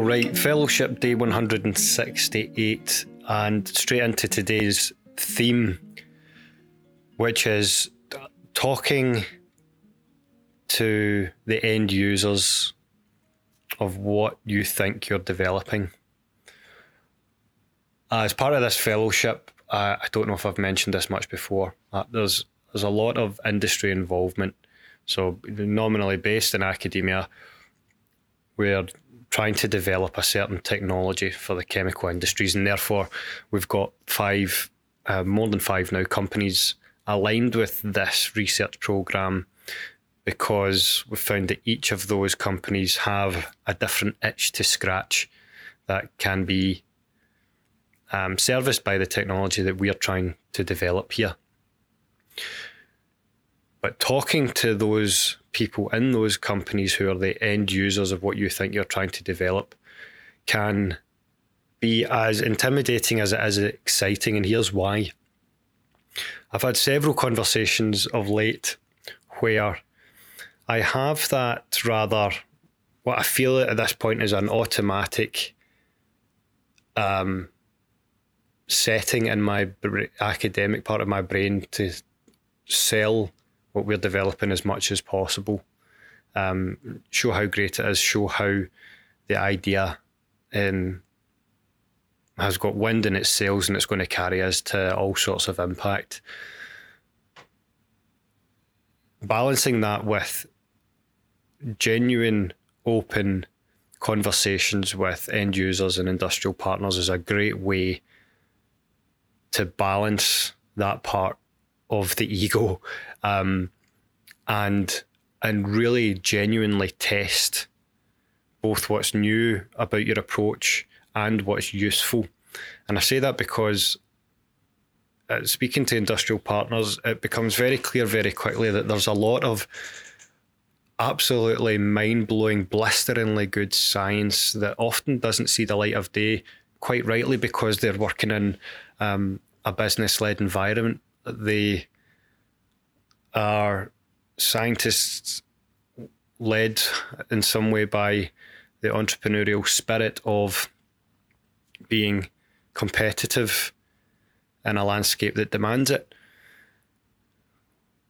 Right, fellowship Day 168 and straight into today's theme, which is talking to the end users of what you think you're developing. As part of this fellowship, uh, I don't know if I've mentioned this much before. Uh, there's there's a lot of industry involvement. So nominally based in academia, we're trying to develop a certain technology for the chemical industries, and therefore we've got five, uh, more than five now companies aligned with this research program because we've found that each of those companies have a different itch to scratch that can be um, serviced by the technology that we are trying to develop here. But talking to those people in those companies who are the end users of what you think you're trying to develop can be as intimidating as it is exciting. And here's why. I've had several conversations of late where I have that rather, what I feel at this point is an automatic um, setting in my academic part of my brain to sell what we're developing as much as possible. Um, show how great it is, show how the idea um, has got wind in its sails and it's going to carry us to all sorts of impact. Balancing that with genuine, open conversations with end users and industrial partners is a great way to balance that part of the ego um, and and really genuinely test both what's new about your approach and what's useful. And I say that because uh, speaking to industrial partners, it becomes very clear very quickly that there's a lot of absolutely mind blowing, blisteringly good science that often doesn't see the light of day, quite rightly because they're working in um, a business led environment they are scientists led in some way by the entrepreneurial spirit of being competitive in a landscape that demands it.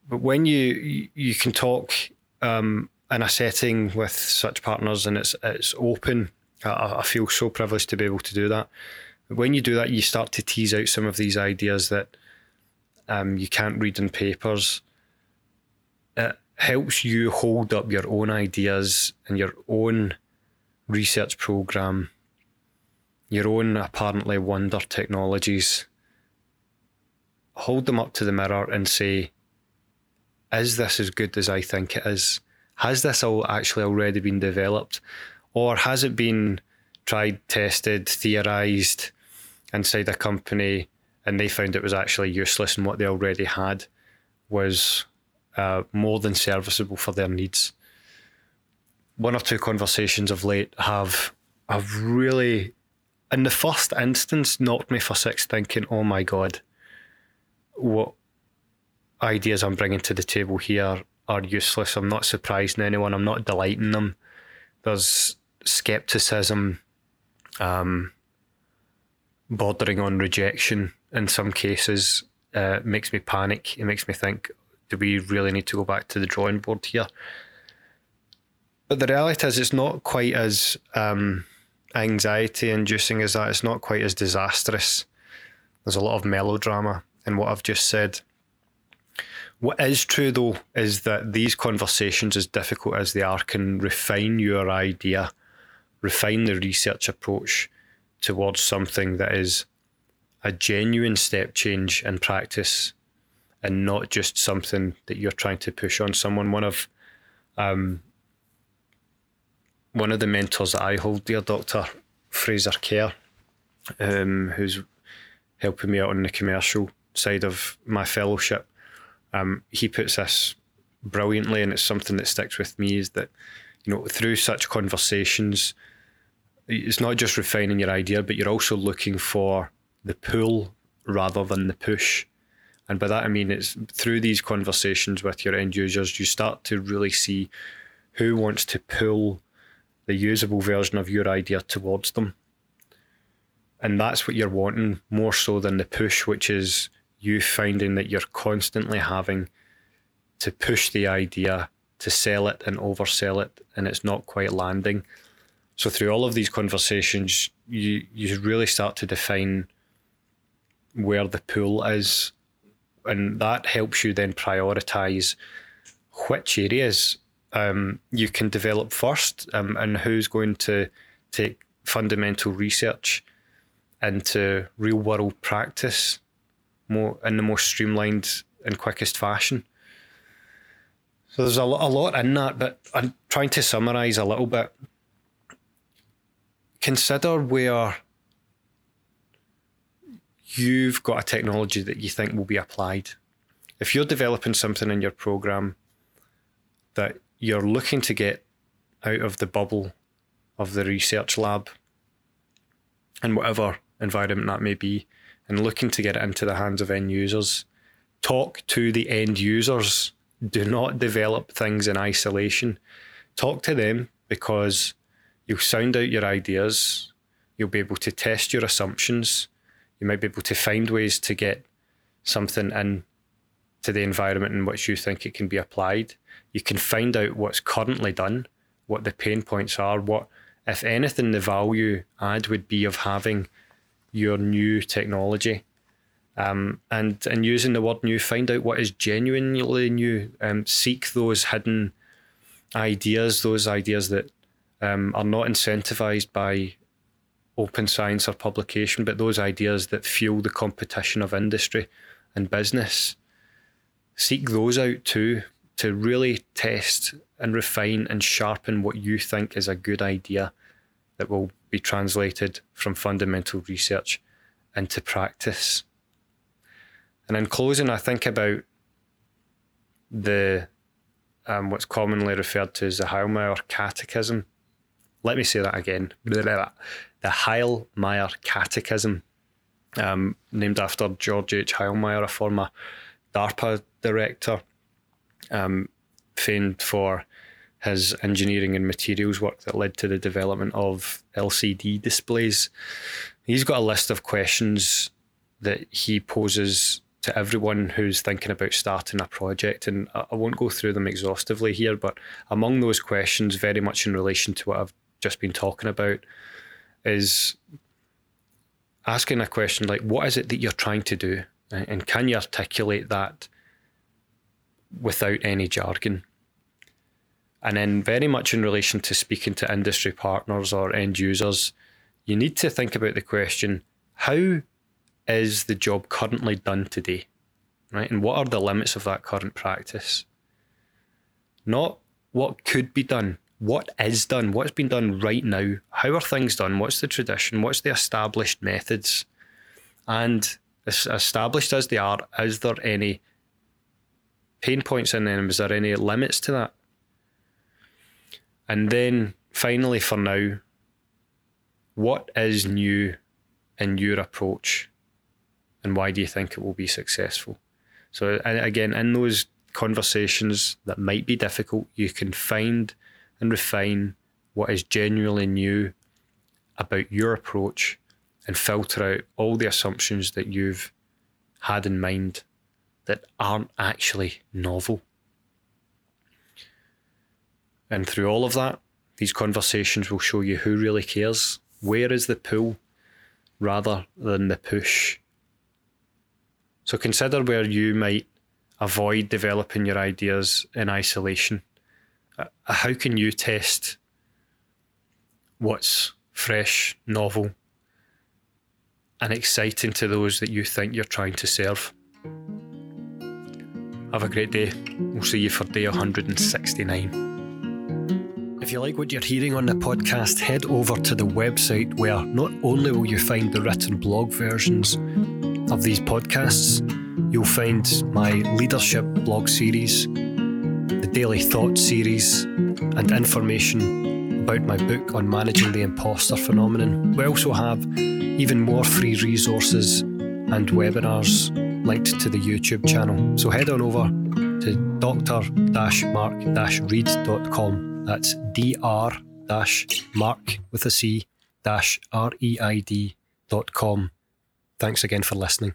But when you you can talk um, in a setting with such partners and it's it's open, I, I feel so privileged to be able to do that. When you do that, you start to tease out some of these ideas that um, you can't read in papers. It helps you hold up your own ideas and your own research program, your own apparently wonder technologies. Hold them up to the mirror and say, is this as good as I think it is? Has this all actually already been developed? Or has it been tried, tested, theorized inside a company and they found it was actually useless and what they already had was uh, more than serviceable for their needs. One or two conversations of late have have really, in the first instance, knocked me for six, thinking, "Oh my god, what ideas I'm bringing to the table here are useless. I'm not surprising anyone. I'm not delighting them. There's skepticism, um, bordering on rejection in some cases uh, makes me panic. It makes me think, do we really need to go back to the drawing board here? But the reality is, it's not quite as um, anxiety inducing as that. It's not quite as disastrous. There's a lot of melodrama in what I've just said. What is true, though, is that these conversations, as difficult as they are, can refine your idea, refine the research approach towards something that is a genuine step change in practice and not just something that you're trying to push on someone. One of um, one of the mentors that I hold, dear Doctor Fraser Kerr, um, who's helping me out on the commercial side of my fellowship, um, he puts this brilliantly, and it's something that sticks with me. Is that you know through such conversations, it's not just refining your idea, but you're also looking for the pull rather than the push. And by that I mean it's through these conversations with your end users, you start to really see who wants to pull the usable version of your idea towards them. And that's what you're wanting more so than the push, which is you finding that you're constantly having to push the idea to sell it and oversell it, and it's not quite landing. So through all of these conversations, you you really start to define where the pool is, and that helps you then prioritize which areas um, you can develop first, um, and who's going to take fundamental research into real world practice more in the most streamlined and quickest fashion. So there's a, a lot in that, but I'm trying to summarize a little bit. Consider where you've got a technology that you think will be applied. If you're developing something in your program that you're looking to get out of the bubble of the research lab in whatever environment that may be, and looking to get it into the hands of end users, talk to the end users. Do not develop things in isolation. Talk to them because you'll sound out your ideas. You'll be able to test your assumptions. You might be able to find ways to get something in to the environment in which you think it can be applied. You can find out what's currently done, what the pain points are, what, if anything, the value add would be of having your new technology. Um, and and using the word new, find out what is genuinely new. Um, seek those hidden ideas, those ideas that um, are not incentivized by open science or publication, but those ideas that fuel the competition of industry and business. Seek those out too to really test and refine and sharpen what you think is a good idea that will be translated from fundamental research into practice. And in closing, I think about the um, what's commonly referred to as the Heilmeier Catechism. Let me say that again. The Heilmeier Catechism, um, named after George H. Heilmeier, a former DARPA director, um, famed for his engineering and materials work that led to the development of LCD displays. He's got a list of questions that he poses to everyone who's thinking about starting a project. And I won't go through them exhaustively here, but among those questions, very much in relation to what I've just been talking about, is asking a question like, what is it that you're trying to do? And can you articulate that without any jargon? And then, very much in relation to speaking to industry partners or end users, you need to think about the question how is the job currently done today? Right? And what are the limits of that current practice? Not what could be done, what is done, what's been done right now, how are things done, what's the tradition, what's the established methods? And established as they are, is there any pain points in them? Is there any limits to that? And then finally, for now, what is new in your approach and why do you think it will be successful? So, again, in those conversations that might be difficult, you can find and refine what is genuinely new about your approach and filter out all the assumptions that you've had in mind that aren't actually novel. And through all of that, these conversations will show you who really cares, where is the pull rather than the push. So consider where you might avoid developing your ideas in isolation. Uh, how can you test what's fresh, novel, and exciting to those that you think you're trying to serve? Have a great day. We'll see you for day 169. If you like what you're hearing on the podcast, head over to the website where not only will you find the written blog versions of these podcasts, you'll find my leadership blog series, daily thought series, and information about my book on managing the imposter phenomenon. We also have even more free resources and webinars linked to the YouTube channel. So head on over to dr-marc-reid.com that's dr-mark with a C dash R E I D dot com. Thanks again for listening.